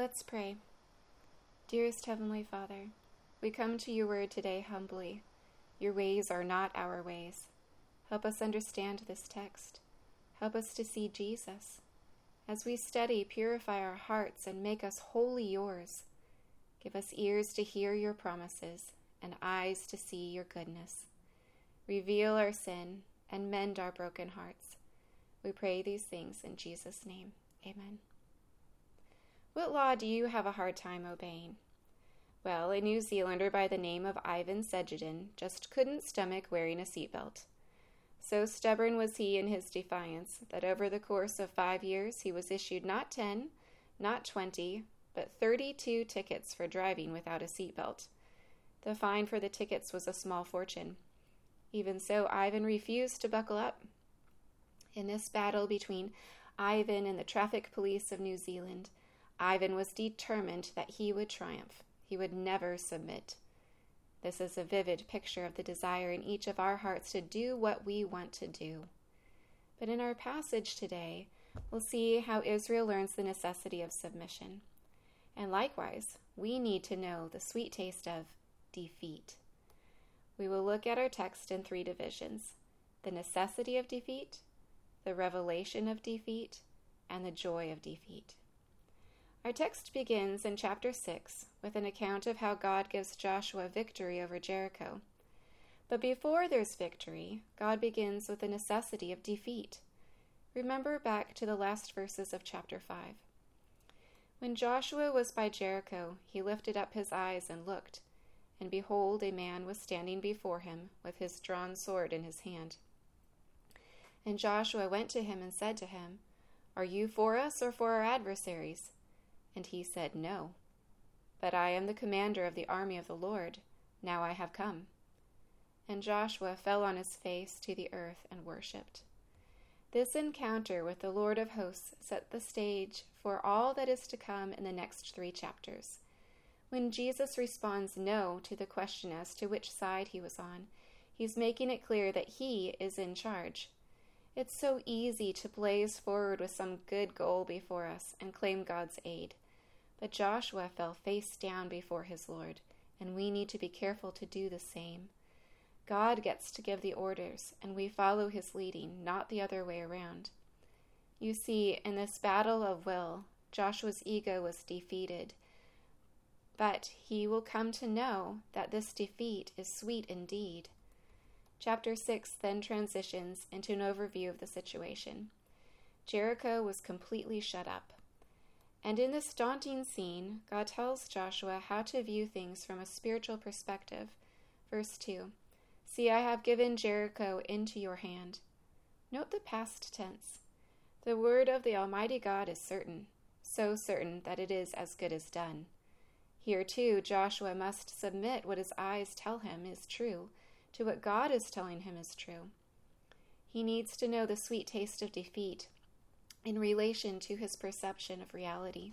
Let's pray. Dearest Heavenly Father, we come to your word today humbly. Your ways are not our ways. Help us understand this text. Help us to see Jesus. As we study, purify our hearts and make us wholly yours. Give us ears to hear your promises and eyes to see your goodness. Reveal our sin and mend our broken hearts. We pray these things in Jesus' name. Amen. What law do you have a hard time obeying? Well, a New Zealander by the name of Ivan Sedgidin just couldn't stomach wearing a seatbelt. So stubborn was he in his defiance that over the course of five years he was issued not ten, not twenty, but thirty two tickets for driving without a seatbelt. The fine for the tickets was a small fortune. Even so, Ivan refused to buckle up. In this battle between Ivan and the traffic police of New Zealand, Ivan was determined that he would triumph. He would never submit. This is a vivid picture of the desire in each of our hearts to do what we want to do. But in our passage today, we'll see how Israel learns the necessity of submission. And likewise, we need to know the sweet taste of defeat. We will look at our text in three divisions the necessity of defeat, the revelation of defeat, and the joy of defeat. Our text begins in chapter 6 with an account of how God gives Joshua victory over Jericho. But before there's victory, God begins with the necessity of defeat. Remember back to the last verses of chapter 5. When Joshua was by Jericho, he lifted up his eyes and looked, and behold, a man was standing before him with his drawn sword in his hand. And Joshua went to him and said to him, Are you for us or for our adversaries? And he said, No. But I am the commander of the army of the Lord. Now I have come. And Joshua fell on his face to the earth and worshipped. This encounter with the Lord of hosts set the stage for all that is to come in the next three chapters. When Jesus responds no to the question as to which side he was on, he's making it clear that he is in charge. It's so easy to blaze forward with some good goal before us and claim God's aid. But Joshua fell face down before his Lord, and we need to be careful to do the same. God gets to give the orders, and we follow his leading, not the other way around. You see, in this battle of will, Joshua's ego was defeated. But he will come to know that this defeat is sweet indeed. Chapter 6 then transitions into an overview of the situation. Jericho was completely shut up. And in this daunting scene, God tells Joshua how to view things from a spiritual perspective. Verse 2 See, I have given Jericho into your hand. Note the past tense. The word of the Almighty God is certain, so certain that it is as good as done. Here, too, Joshua must submit what his eyes tell him is true to what God is telling him is true. He needs to know the sweet taste of defeat in relation to his perception of reality.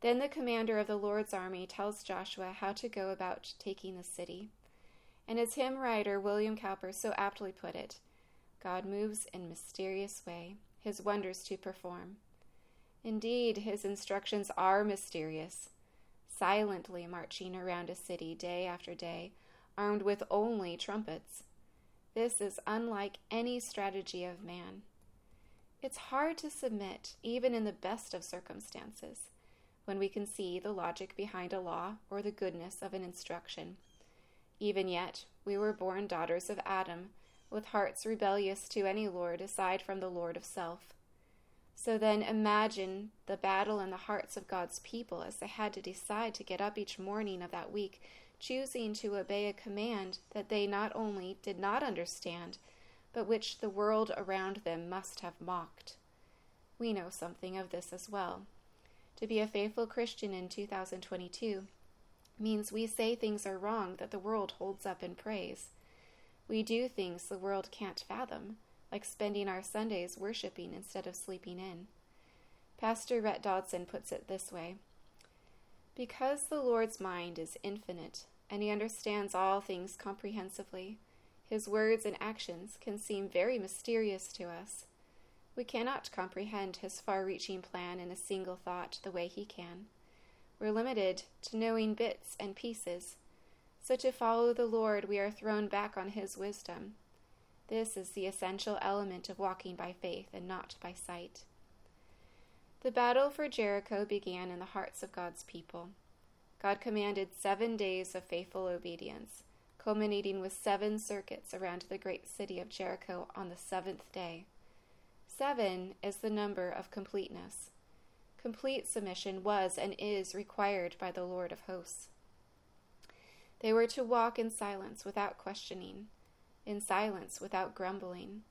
Then the commander of the Lord's army tells Joshua how to go about taking the city. And as hymn writer William Cowper so aptly put it, God moves in mysterious way, his wonders to perform. Indeed, his instructions are mysterious. Silently marching around a city day after day, armed with only trumpets. This is unlike any strategy of man. It's hard to submit, even in the best of circumstances, when we can see the logic behind a law or the goodness of an instruction. Even yet, we were born daughters of Adam, with hearts rebellious to any Lord aside from the Lord of self. So then imagine the battle in the hearts of God's people as they had to decide to get up each morning of that week, choosing to obey a command that they not only did not understand, but which the world around them must have mocked. We know something of this as well. To be a faithful Christian in 2022 means we say things are wrong that the world holds up in praise. We do things the world can't fathom, like spending our Sundays worshiping instead of sleeping in. Pastor Rhett Dodson puts it this way Because the Lord's mind is infinite, and he understands all things comprehensively, his words and actions can seem very mysterious to us. We cannot comprehend his far reaching plan in a single thought the way he can. We're limited to knowing bits and pieces. So to follow the Lord, we are thrown back on his wisdom. This is the essential element of walking by faith and not by sight. The battle for Jericho began in the hearts of God's people. God commanded seven days of faithful obedience, culminating with seven circuits around the great city of Jericho on the seventh day. Seven is the number of completeness. Complete submission was and is required by the Lord of hosts. They were to walk in silence without questioning, in silence without grumbling,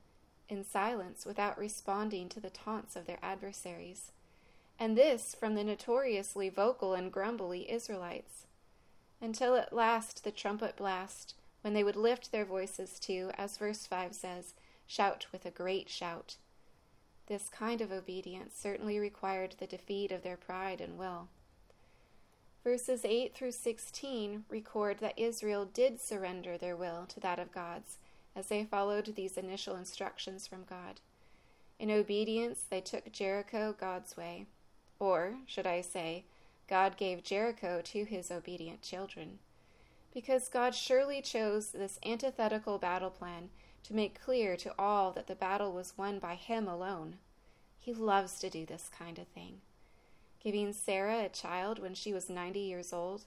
in silence without responding to the taunts of their adversaries, and this from the notoriously vocal and grumbly Israelites, until at last the trumpet blast, when they would lift their voices to, as verse 5 says, shout with a great shout this kind of obedience certainly required the defeat of their pride and will. Verses 8 through 16 record that Israel did surrender their will to that of God's as they followed these initial instructions from God. In obedience, they took Jericho God's way. Or, should I say, God gave Jericho to his obedient children. Because God surely chose this antithetical battle plan to make clear to all that the battle was won by him alone. He loves to do this kind of thing. Giving Sarah a child when she was 90 years old,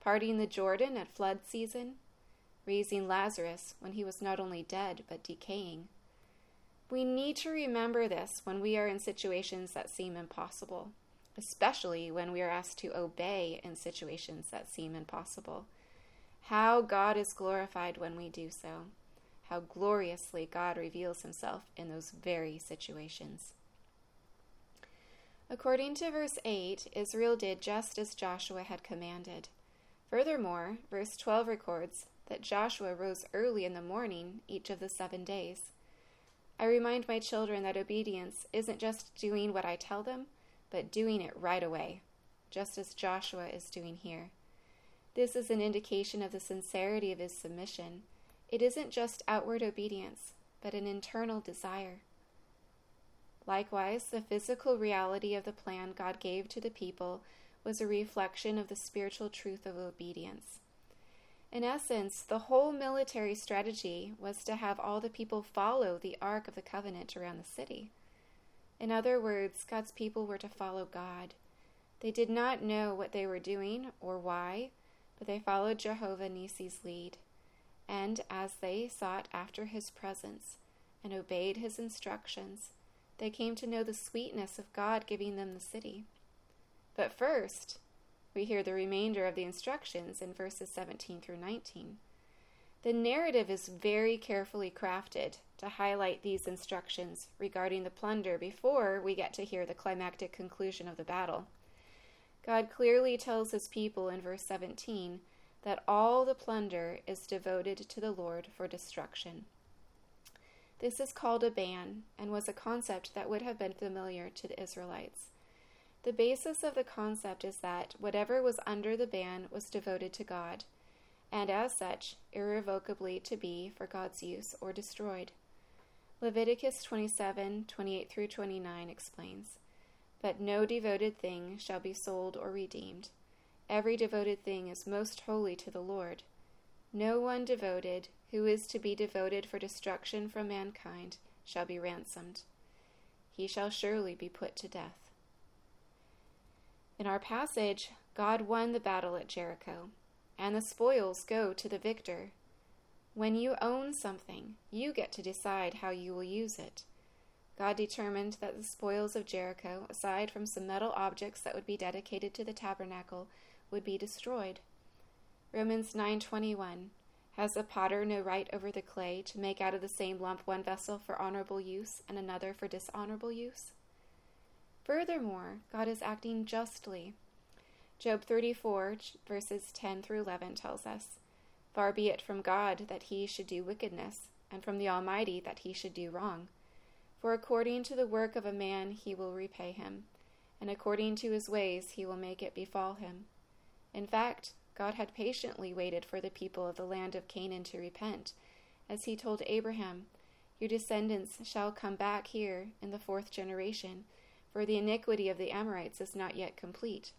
parting the Jordan at flood season, raising Lazarus when he was not only dead but decaying. We need to remember this when we are in situations that seem impossible, especially when we are asked to obey in situations that seem impossible. How God is glorified when we do so how gloriously God reveals himself in those very situations. According to verse 8, Israel did just as Joshua had commanded. Furthermore, verse 12 records that Joshua rose early in the morning each of the seven days. I remind my children that obedience isn't just doing what I tell them, but doing it right away, just as Joshua is doing here. This is an indication of the sincerity of his submission it isn't just outward obedience, but an internal desire. Likewise, the physical reality of the plan God gave to the people was a reflection of the spiritual truth of obedience. In essence, the whole military strategy was to have all the people follow the Ark of the Covenant around the city. In other words, God's people were to follow God. They did not know what they were doing or why, but they followed Jehovah Nisi's lead and as they sought after his presence and obeyed his instructions, they came to know the sweetness of God giving them the city. But first, we hear the remainder of the instructions in verses 17 through 19. The narrative is very carefully crafted to highlight these instructions regarding the plunder before we get to hear the climactic conclusion of the battle. God clearly tells his people in verse 17 that all the plunder is devoted to the Lord for destruction. This is called a ban and was a concept that would have been familiar to the Israelites. The basis of the concept is that whatever was under the ban was devoted to God, and as such, irrevocably to be for God's use or destroyed. Leviticus 27 28 through 29 explains, But no devoted thing shall be sold or redeemed Every devoted thing is most holy to the Lord. No one devoted, who is to be devoted for destruction from mankind, shall be ransomed. He shall surely be put to death. In our passage, God won the battle at Jericho, and the spoils go to the victor. When you own something, you get to decide how you will use it. God determined that the spoils of Jericho, aside from some metal objects that would be dedicated to the tabernacle, would be destroyed. Romans 9:21 Has the potter no right over the clay to make out of the same lump one vessel for honorable use and another for dishonorable use? Furthermore, God is acting justly. Job 34 verses 10 through 11 tells us, Far be it from God that he should do wickedness, and from the Almighty that he should do wrong. For according to the work of a man he will repay him, and according to his ways he will make it befall him. In fact, God had patiently waited for the people of the land of Canaan to repent, as he told Abraham, Your descendants shall come back here in the fourth generation, for the iniquity of the Amorites is not yet complete.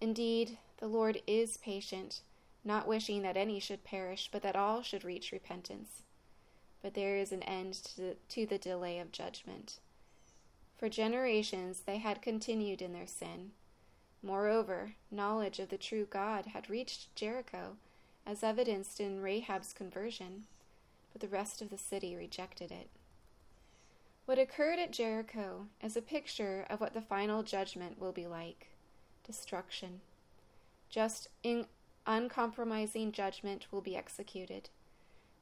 Indeed, the Lord is patient, not wishing that any should perish, but that all should reach repentance. But there is an end to the, to the delay of judgment. For generations they had continued in their sin. Moreover, knowledge of the true God had reached Jericho, as evidenced in Rahab's conversion, but the rest of the city rejected it. What occurred at Jericho is a picture of what the final judgment will be like destruction. Just in uncompromising judgment will be executed,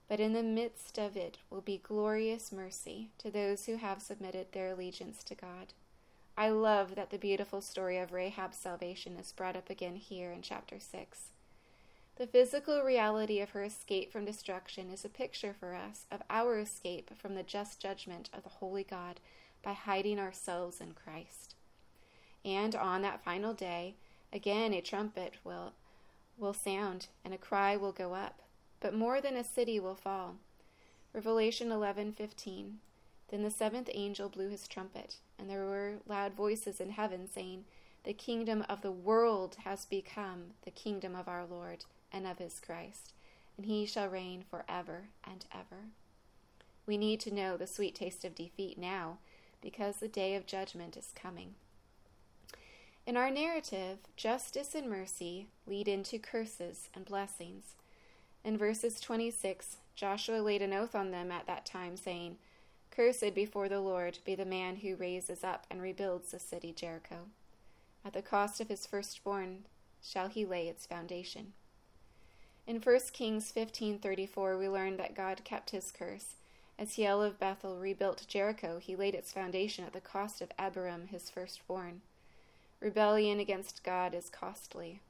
but in the midst of it will be glorious mercy to those who have submitted their allegiance to God. I love that the beautiful story of Rahab's salvation is brought up again here in chapter 6. The physical reality of her escape from destruction is a picture for us of our escape from the just judgment of the Holy God by hiding ourselves in Christ. And on that final day, again a trumpet will, will sound and a cry will go up, but more than a city will fall. Revelation 11:15. Then the seventh angel blew his trumpet, and there were loud voices in heaven saying, "The kingdom of the world has become the kingdom of our Lord and of his Christ, and he shall reign forever and ever. We need to know the sweet taste of defeat now, because the day of judgment is coming. In our narrative, justice and mercy lead into curses and blessings. In verses 26, Joshua laid an oath on them at that time, saying, Cursed before the Lord be the man who raises up and rebuilds the city Jericho. At the cost of his firstborn shall he lay its foundation. In 1 Kings 15:34 we learn that God kept his curse. As Hiel of Bethel rebuilt Jericho, he laid its foundation at the cost of Abiram, his firstborn. Rebellion against God is costly.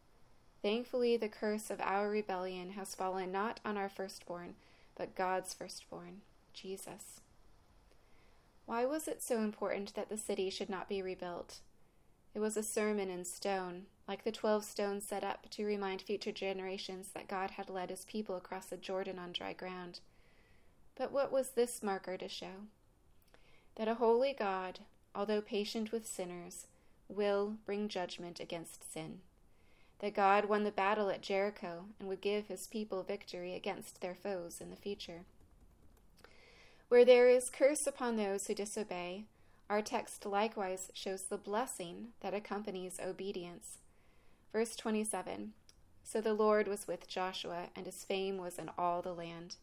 Thankfully, the curse of our rebellion has fallen not on our firstborn, but God's firstborn, Jesus. Why was it so important that the city should not be rebuilt? It was a sermon in stone, like the twelve stones set up to remind future generations that God had led his people across the Jordan on dry ground. But what was this marker to show? That a holy God, although patient with sinners, will bring judgment against sin. That God won the battle at Jericho and would give his people victory against their foes in the future. Where there is curse upon those who disobey, our text likewise shows the blessing that accompanies obedience. Verse 27 So the Lord was with Joshua, and his fame was in all the land.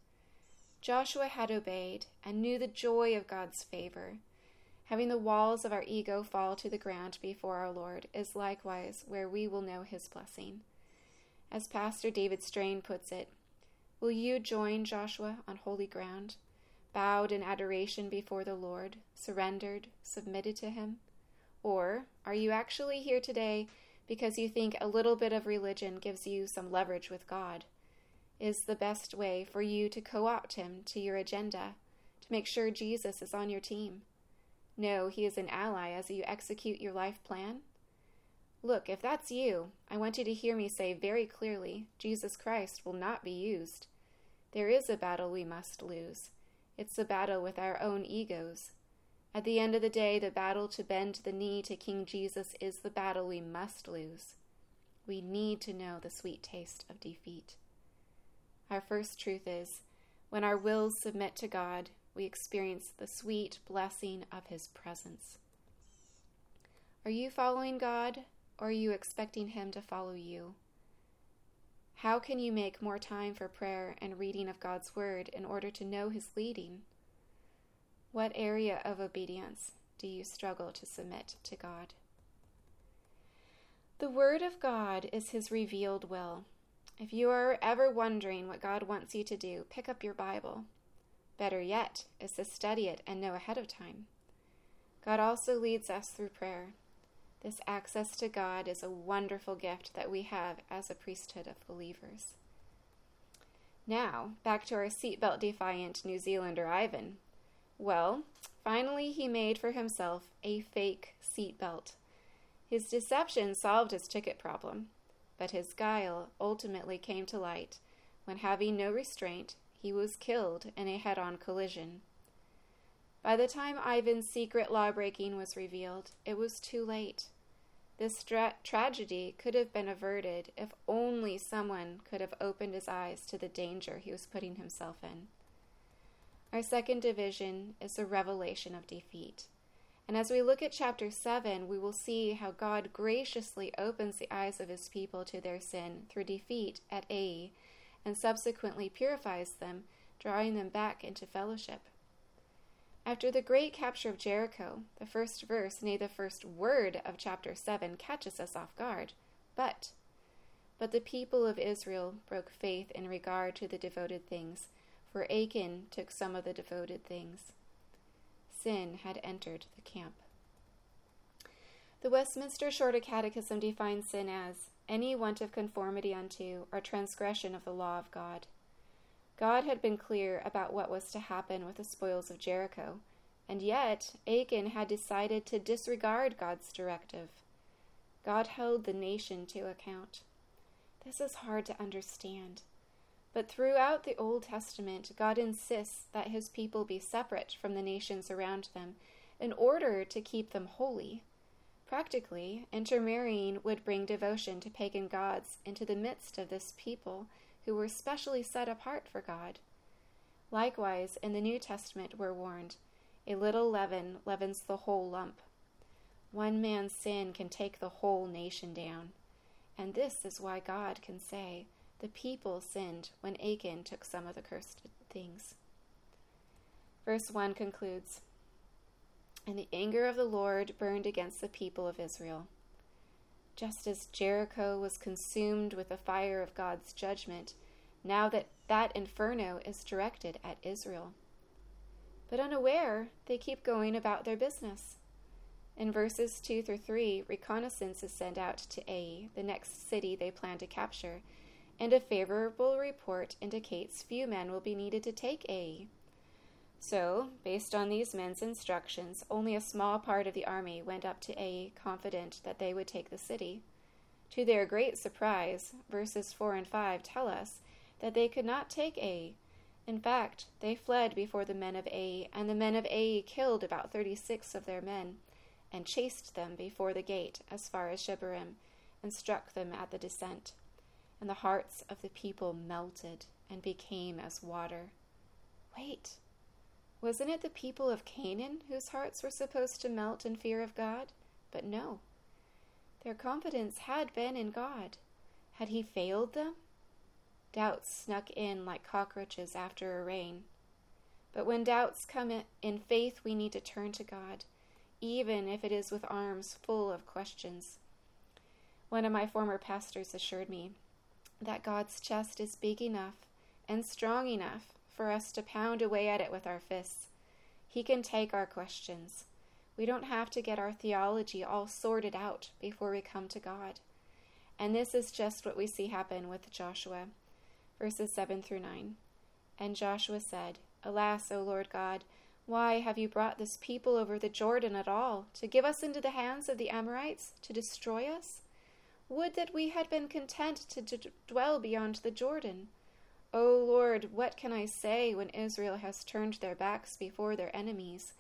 Joshua had obeyed and knew the joy of God's favor. Having the walls of our ego fall to the ground before our Lord is likewise where we will know his blessing. As Pastor David Strain puts it, will you join Joshua on holy ground, bowed in adoration before the Lord, surrendered, submitted to him? Or are you actually here today because you think a little bit of religion gives you some leverage with God, is the best way for you to co opt him to your agenda, to make sure Jesus is on your team. No, he is an ally as you execute your life plan. Look, if that's you, I want you to hear me say very clearly Jesus Christ will not be used. There is a battle we must lose. It's the battle with our own egos, at the end of the day, the battle to bend the knee to King Jesus is the battle we must lose. We need to know the sweet taste of defeat. Our first truth is when our wills submit to God, we experience the sweet blessing of His presence. Are you following God or are you expecting Him to follow you? How can you make more time for prayer and reading of God's Word in order to know His leading? What area of obedience do you struggle to submit to God? The Word of God is His revealed will. If you are ever wondering what God wants you to do, pick up your Bible. Better yet is to study it and know ahead of time. God also leads us through prayer. This access to God is a wonderful gift that we have as a priesthood of believers. Now, back to our seatbelt defiant New Zealander Ivan. Well, finally he made for himself a fake seatbelt. His deception solved his ticket problem, but his guile ultimately came to light when, having no restraint, he was killed in a head on collision. By the time Ivan's secret law breaking was revealed, it was too late. This tra- tragedy could have been averted if only someone could have opened his eyes to the danger he was putting himself in. Our second division is the revelation of defeat. And as we look at chapter 7, we will see how God graciously opens the eyes of his people to their sin through defeat at Ai and subsequently purifies them, drawing them back into fellowship. After the great capture of Jericho, the first verse, nay, the first word of chapter 7, catches us off guard. But, but the people of Israel broke faith in regard to the devoted things, for Achan took some of the devoted things. Sin had entered the camp. The Westminster Shorter Catechism defines sin as any want of conformity unto or transgression of the law of God. God had been clear about what was to happen with the spoils of Jericho, and yet Achan had decided to disregard God's directive. God held the nation to account. This is hard to understand. But throughout the Old Testament, God insists that his people be separate from the nations around them in order to keep them holy. Practically, intermarrying would bring devotion to pagan gods into the midst of this people who were specially set apart for God. Likewise, in the New Testament, we're warned a little leaven leavens the whole lump. One man's sin can take the whole nation down. And this is why God can say, The people sinned when Achan took some of the cursed things. Verse 1 concludes And the anger of the Lord burned against the people of Israel just as Jericho was consumed with the fire of God's judgment, now that that inferno is directed at Israel. But unaware, they keep going about their business. In verses 2 through 3, reconnaissance is sent out to Ai, the next city they plan to capture, and a favorable report indicates few men will be needed to take Ai. So, based on these men's instructions, only a small part of the army went up to Ai, confident that they would take the city. To their great surprise, verses 4 and 5 tell us that they could not take Ai. In fact, they fled before the men of Ai, and the men of Ai killed about thirty six of their men, and chased them before the gate as far as Shebarim, and struck them at the descent. And the hearts of the people melted and became as water. Wait! Wasn't it the people of Canaan whose hearts were supposed to melt in fear of God? But no. Their confidence had been in God. Had He failed them? Doubts snuck in like cockroaches after a rain. But when doubts come in faith, we need to turn to God, even if it is with arms full of questions. One of my former pastors assured me that God's chest is big enough and strong enough for us to pound away at it with our fists. He can take our questions. We don't have to get our theology all sorted out before we come to God. And this is just what we see happen with Joshua. Verses 7 through 9. And Joshua said, Alas, O Lord God, why have you brought this people over the Jordan at all, to give us into the hands of the Amorites, to destroy us? Would that we had been content to d- dwell beyond the Jordan. O Lord, what can I say when Israel has turned their backs before their enemies?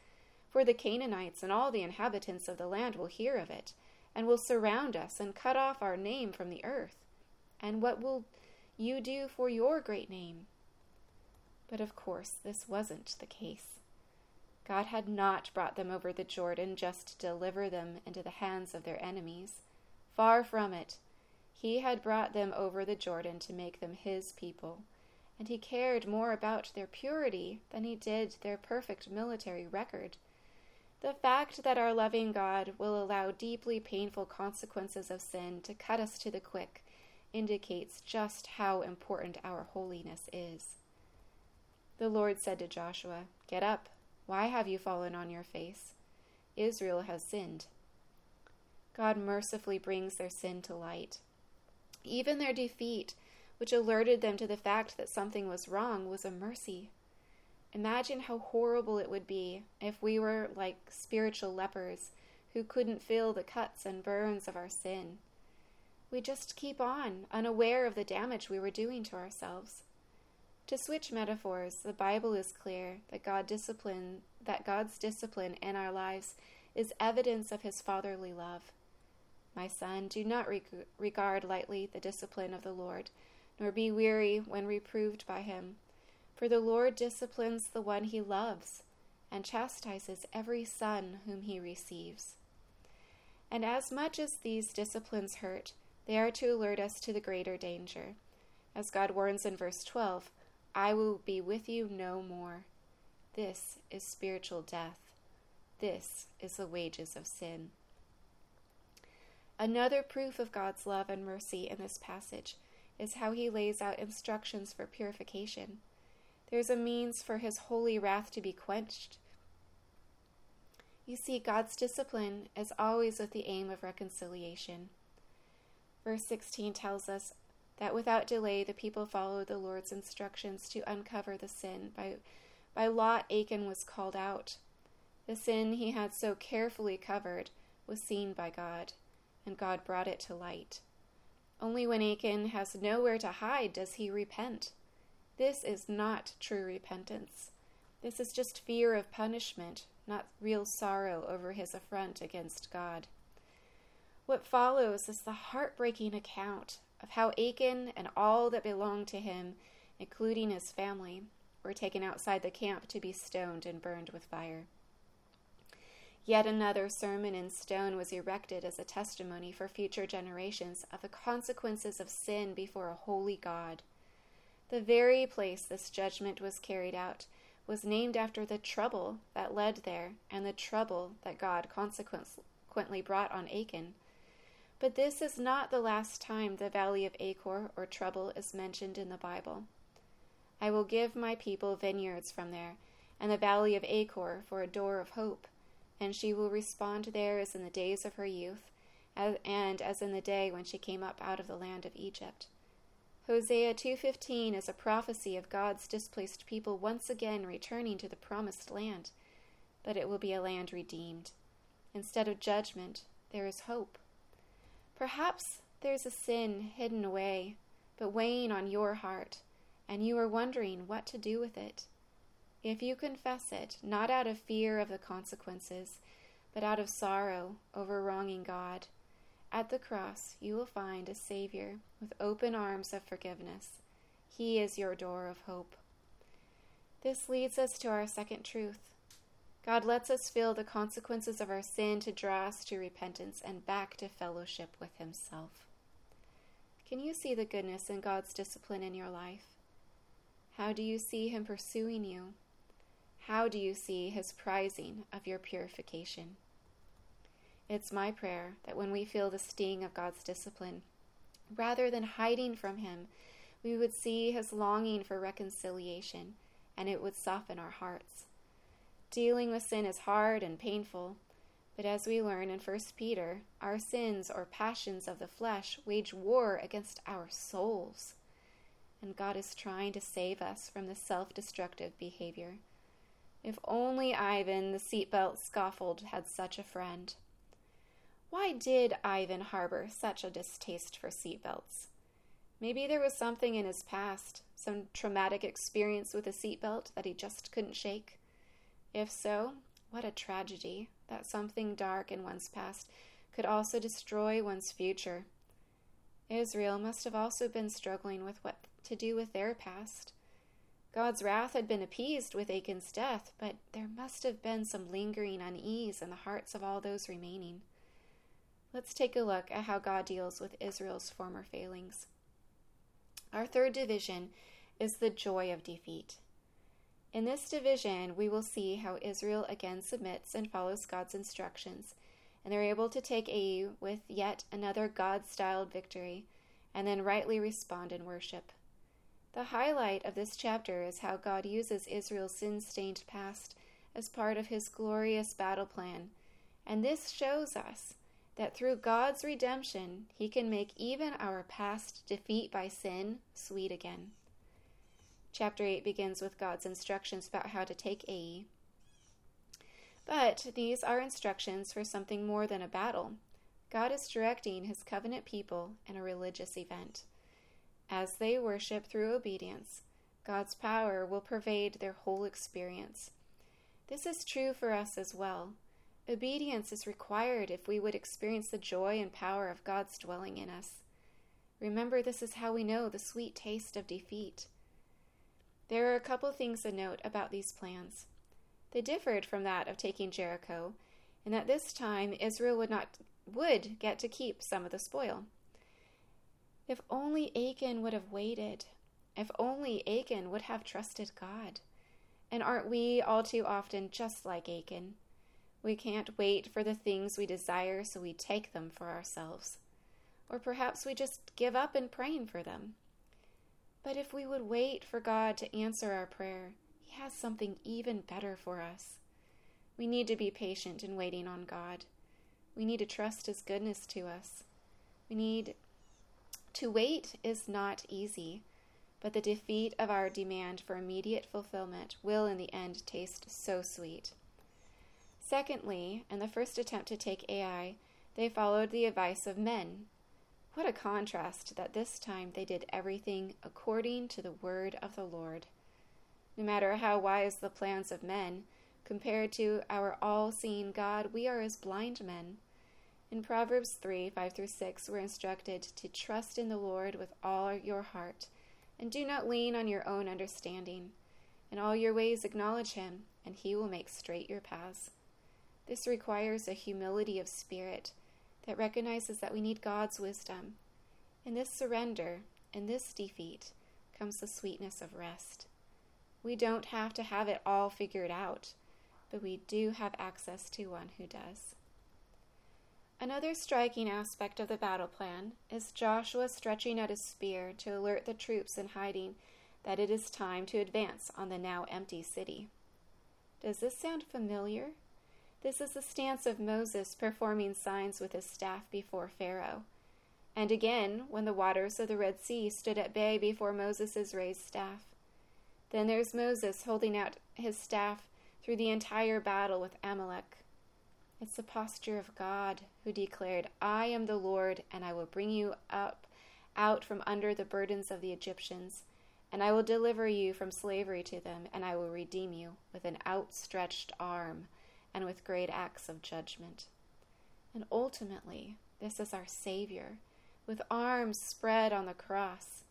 For the Canaanites and all the inhabitants of the land will hear of it, and will surround us and cut off our name from the earth. And what will you do for your great name? But of course, this wasn't the case. God had not brought them over the Jordan just to deliver them into the hands of their enemies. Far from it. He had brought them over the Jordan to make them his people and he cared more about their purity than he did their perfect military record. The fact that our loving God will allow deeply painful consequences of sin to cut us to the quick indicates just how important our holiness is. The Lord said to Joshua, Get up. Why have you fallen on your face? Israel has sinned. God mercifully brings their sin to light. Even their defeat which alerted them to the fact that something was wrong, was a mercy. Imagine how horrible it would be if we were like spiritual lepers who couldn't feel the cuts and burns of our sin. We just keep on, unaware of the damage we were doing to ourselves. To switch metaphors, the Bible is clear that God discipline that God's discipline in our lives is evidence of his fatherly love. My son, do not reg- regard lightly the discipline of the Lord, nor be weary when reproved by him. For the Lord disciplines the one he loves, and chastises every son whom he receives. And as much as these disciplines hurt, they are to alert us to the greater danger. As God warns in verse 12, I will be with you no more. This is spiritual death. This is the wages of sin. Another proof of God's love and mercy in this passage is how he lays out instructions for purification. There's a means for his holy wrath to be quenched. You see, God's discipline is always with the aim of reconciliation. Verse 16 tells us that without delay the people followed the Lord's instructions to uncover the sin. By, by Lot, Achan was called out. The sin he had so carefully covered was seen by God and God brought it to light. Only when Achan has nowhere to hide does he repent. This is not true repentance. This is just fear of punishment, not real sorrow over his affront against God. What follows is the heartbreaking account of how Achan and all that belonged to him, including his family, were taken outside the camp to be stoned and burned with fire. Yet another sermon in stone was erected as a testimony for future generations of the consequences of sin before a holy God. The very place this judgment was carried out was named after the trouble that led there and the trouble that God consequently brought on Achan. But this is not the last time the valley of Achor or trouble is mentioned in the Bible. I will give my people vineyards from there, and the valley of Achor for a door of hope and she will respond there as in the days of her youth, and as in the day when she came up out of the land of Egypt. Hosea 2:15 is a prophecy of God's displaced people once again returning to the promised land, but it will be a land redeemed. Instead of judgment, there is hope. Perhaps there's a sin hidden away, but weighing on your heart, and you are wondering what to do with it. If you confess it, not out of fear of the consequences, but out of sorrow over wronging God, at the cross you will find a Savior with open arms of forgiveness. He is your door of hope. This leads us to our second truth. God lets us feel the consequences of our sin to draw us to repentance and back to fellowship with Himself. Can you see the goodness in God's discipline in your life? How do you see Him pursuing you? How do you see his prizing of your purification? It's my prayer that when we feel the sting of God's discipline, rather than hiding from him, we would see his longing for reconciliation and it would soften our hearts. Dealing with sin is hard and painful, but as we learn in 1 Peter, our sins or passions of the flesh wage war against our souls. And God is trying to save us from the self destructive behavior. If only Ivan, the seatbelt scaffold, had such a friend. Why did Ivan harbor such a distaste for seatbelts? Maybe there was something in his past, some traumatic experience with a seatbelt that he just couldn't shake. If so, what a tragedy that something dark in one's past could also destroy one's future. Israel must have also been struggling with what to do with their past. God's wrath had been appeased with Achan's death, but there must have been some lingering unease in the hearts of all those remaining. Let's take a look at how God deals with Israel's former failings. Our third division is the joy of defeat. In this division, we will see how Israel again submits and follows God's instructions, and they're able to take Ai with yet another God styled victory, and then rightly respond in worship. The highlight of this chapter is how God uses Israel's sin stained past as part of his glorious battle plan. And this shows us that through God's redemption, he can make even our past defeat by sin sweet again. Chapter 8 begins with God's instructions about how to take Ai. But these are instructions for something more than a battle. God is directing his covenant people in a religious event. As they worship through obedience, God's power will pervade their whole experience. This is true for us as well. Obedience is required if we would experience the joy and power of God's dwelling in us. Remember, this is how we know the sweet taste of defeat. There are a couple things to note about these plans. They differed from that of taking Jericho, in that this time Israel would not would get to keep some of the spoil. If only Achan would have waited. If only Achan would have trusted God. And aren't we all too often just like Achan? We can't wait for the things we desire, so we take them for ourselves. Or perhaps we just give up in praying for them. But if we would wait for God to answer our prayer, He has something even better for us. We need to be patient in waiting on God. We need to trust His goodness to us. We need to wait is not easy, but the defeat of our demand for immediate fulfillment will in the end taste so sweet. Secondly, in the first attempt to take Ai, they followed the advice of men. What a contrast that this time they did everything according to the word of the Lord. No matter how wise the plans of men, compared to our all seeing God, we are as blind men. In Proverbs 3 5 through 6, we're instructed to trust in the Lord with all your heart, and do not lean on your own understanding. In all your ways acknowledge him, and he will make straight your paths. This requires a humility of spirit that recognizes that we need God's wisdom. In this surrender, in this defeat, comes the sweetness of rest. We don't have to have it all figured out, but we do have access to one who does. Another striking aspect of the battle plan is Joshua stretching out his spear to alert the troops in hiding that it is time to advance on the now empty city. Does this sound familiar? This is the stance of Moses performing signs with his staff before Pharaoh. And again, when the waters of the Red Sea stood at bay before Moses' raised staff. Then there's Moses holding out his staff through the entire battle with Amalek. It's the posture of God who declared, I am the Lord, and I will bring you up out from under the burdens of the Egyptians, and I will deliver you from slavery to them, and I will redeem you with an outstretched arm and with great acts of judgment. And ultimately, this is our Savior, with arms spread on the cross.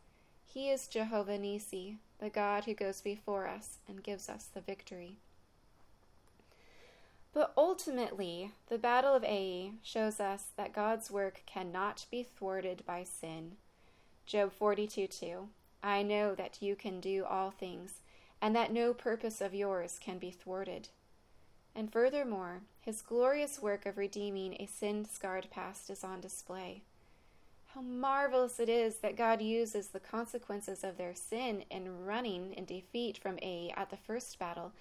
He is Jehovah Nisi, the God who goes before us and gives us the victory. But ultimately, the Battle of Ai shows us that God's work cannot be thwarted by sin. Job 42 2 I know that you can do all things, and that no purpose of yours can be thwarted. And furthermore, his glorious work of redeeming a sin scarred past is on display. How marvelous it is that God uses the consequences of their sin in running in defeat from Ai at the first battle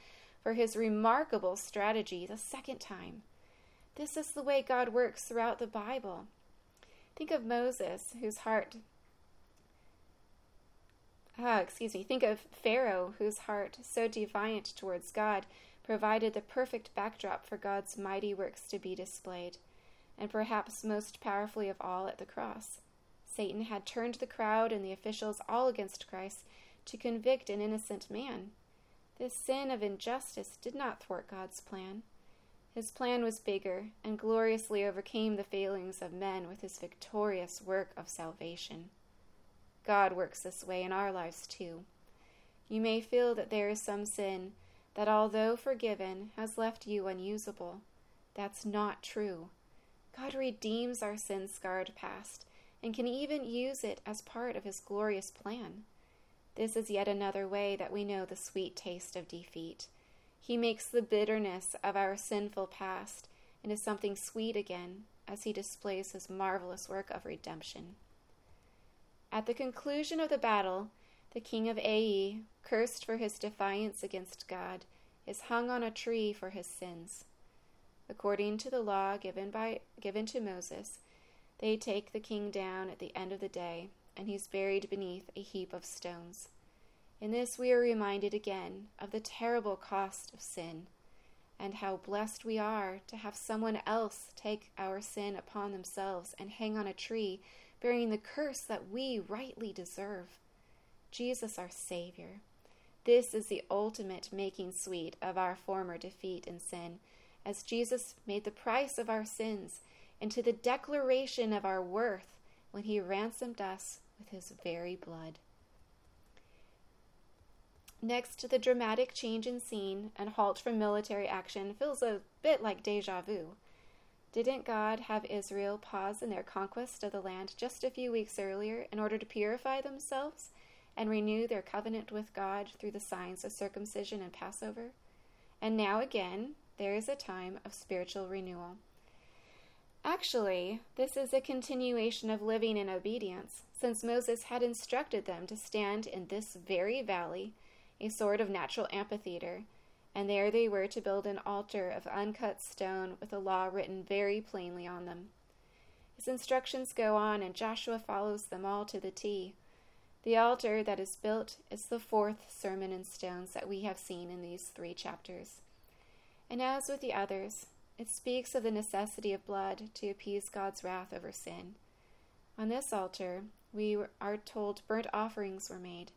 for his remarkable strategy the second time. This is the way God works throughout the Bible. Think of Moses, whose heart ah, excuse me, think of Pharaoh, whose heart, so defiant towards God, provided the perfect backdrop for God's mighty works to be displayed, and perhaps most powerfully of all at the cross. Satan had turned the crowd and the officials all against Christ to convict an innocent man. This sin of injustice did not thwart God's plan. His plan was bigger and gloriously overcame the failings of men with his victorious work of salvation. God works this way in our lives too. You may feel that there is some sin that, although forgiven, has left you unusable. That's not true. God redeems our sin scarred past and can even use it as part of his glorious plan. This is yet another way that we know the sweet taste of defeat. He makes the bitterness of our sinful past into something sweet again as he displays his marvelous work of redemption. At the conclusion of the battle, the king of Ai, cursed for his defiance against God, is hung on a tree for his sins. According to the law given by given to Moses, they take the king down at the end of the day and he's buried beneath a heap of stones. In this, we are reminded again of the terrible cost of sin, and how blessed we are to have someone else take our sin upon themselves and hang on a tree, bearing the curse that we rightly deserve. Jesus, our Savior, This is the ultimate making sweet of our former defeat in sin, as Jesus made the price of our sins into the declaration of our worth when he ransomed us with his very blood. Next, the dramatic change in scene and halt from military action feels a bit like deja vu. Didn't God have Israel pause in their conquest of the land just a few weeks earlier in order to purify themselves and renew their covenant with God through the signs of circumcision and Passover? And now again, there is a time of spiritual renewal. Actually, this is a continuation of living in obedience, since Moses had instructed them to stand in this very valley, a sort of natural amphitheater, and there they were to build an altar of uncut stone with the law written very plainly on them. His instructions go on, and Joshua follows them all to the T. The altar that is built is the fourth sermon in stones that we have seen in these three chapters. And as with the others, it speaks of the necessity of blood to appease God's wrath over sin. On this altar, we are told burnt offerings were made.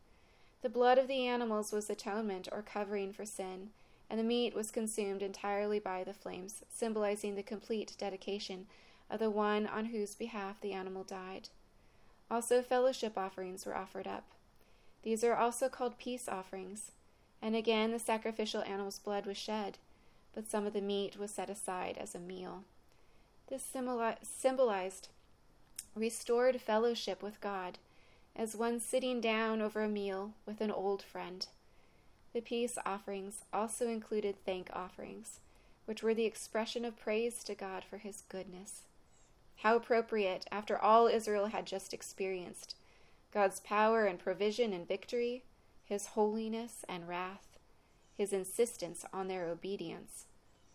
The blood of the animals was atonement or covering for sin, and the meat was consumed entirely by the flames, symbolizing the complete dedication of the one on whose behalf the animal died. Also, fellowship offerings were offered up. These are also called peace offerings, and again the sacrificial animal's blood was shed but some of the meat was set aside as a meal. This symbolized restored fellowship with God, as one sitting down over a meal with an old friend. The peace offerings also included thank offerings, which were the expression of praise to God for his goodness. How appropriate after all Israel had just experienced God's power and provision and victory, his holiness and wrath, his insistence on their obedience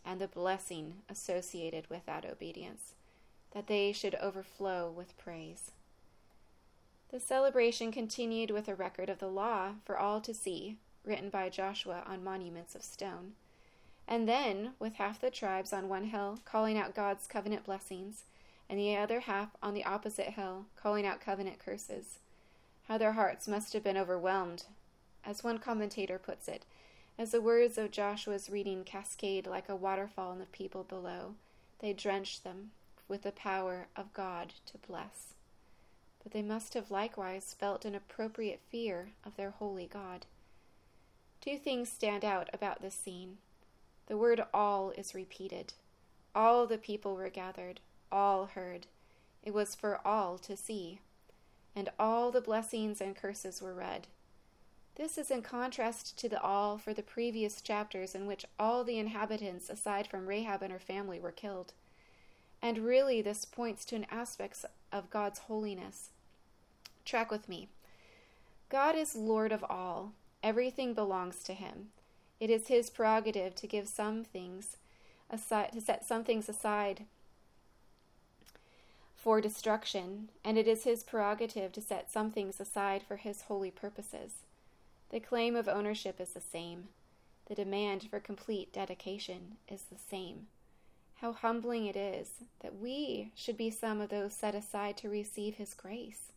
and the blessing associated with that obedience, that they should overflow with praise. The celebration continued with a record of the law for all to see, written by Joshua on monuments of stone, and then with half the tribes on one hill calling out God's covenant blessings, and the other half on the opposite hill calling out covenant curses. How their hearts must have been overwhelmed. As one commentator puts it, as the words of Joshua's reading cascade like a waterfall on the people below, they drenched them with the power of God to bless. But they must have likewise felt an appropriate fear of their holy God. Two things stand out about this scene. The word all is repeated. All the people were gathered, all heard. It was for all to see. And all the blessings and curses were read. This is in contrast to the all for the previous chapters in which all the inhabitants, aside from Rahab and her family, were killed. And really, this points to an aspect of God's holiness. Track with me. God is Lord of all, everything belongs to Him. It is His prerogative to give some things aside, to set some things aside for destruction, and it is His prerogative to set some things aside for His holy purposes. The claim of ownership is the same. The demand for complete dedication is the same. How humbling it is that we should be some of those set aside to receive His grace,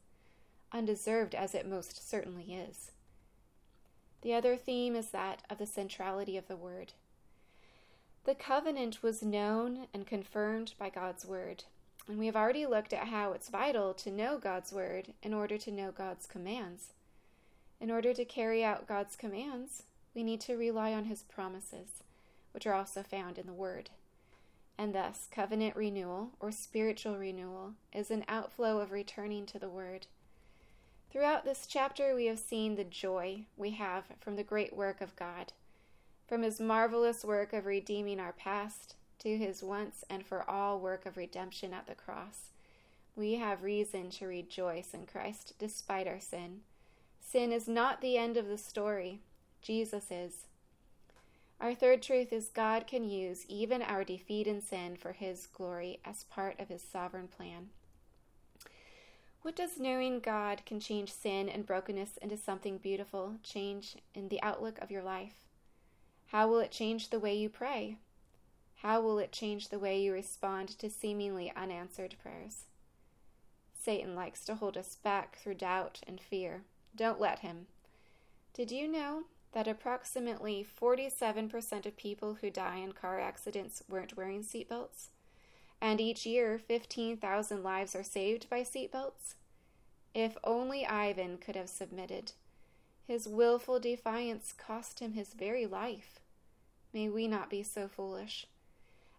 undeserved as it most certainly is. The other theme is that of the centrality of the Word. The covenant was known and confirmed by God's Word, and we have already looked at how it's vital to know God's Word in order to know God's commands. In order to carry out God's commands, we need to rely on His promises, which are also found in the Word. And thus, covenant renewal, or spiritual renewal, is an outflow of returning to the Word. Throughout this chapter, we have seen the joy we have from the great work of God, from His marvelous work of redeeming our past to His once and for all work of redemption at the cross. We have reason to rejoice in Christ despite our sin Sin is not the end of the story, Jesus is. Our third truth is God can use even our defeat in sin for His glory as part of His sovereign plan. What does knowing God can change sin and brokenness into something beautiful change in the outlook of your life? How will it change the way you pray? How will it change the way you respond to seemingly unanswered prayers? Satan likes to hold us back through doubt and fear. Don't let him. Did you know that approximately 47% of people who die in car accidents weren't wearing seatbelts, and each year 15,000 lives are saved by seatbelts? If only Ivan could have submitted. His wilful defiance cost him his very life. May we not be so foolish.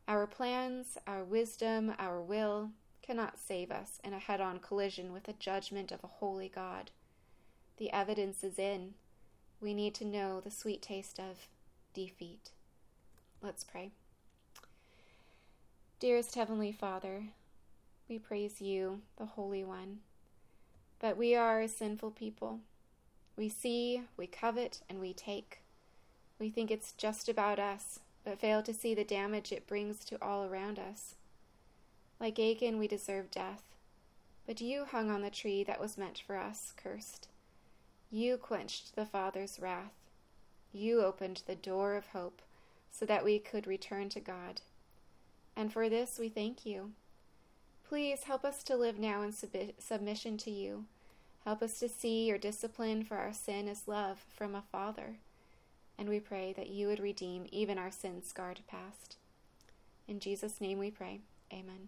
Our plans, our wisdom, our will cannot save us in a head on collision with the judgment of a holy God. The evidence is in. We need to know the sweet taste of defeat. Let's pray. Dearest Heavenly Father, we praise you, the Holy One. But we are a sinful people. We see, we covet, and we take. We think it's just about us, but fail to see the damage it brings to all around us. Like Achan, we deserve death. But you hung on the tree that was meant for us, cursed. You quenched the Father's wrath. You opened the door of hope so that we could return to God. And for this we thank you. Please help us to live now in sub- submission to you. Help us to see your discipline for our sin as love from a Father. And we pray that you would redeem even our sin scarred past. In Jesus' name we pray. Amen.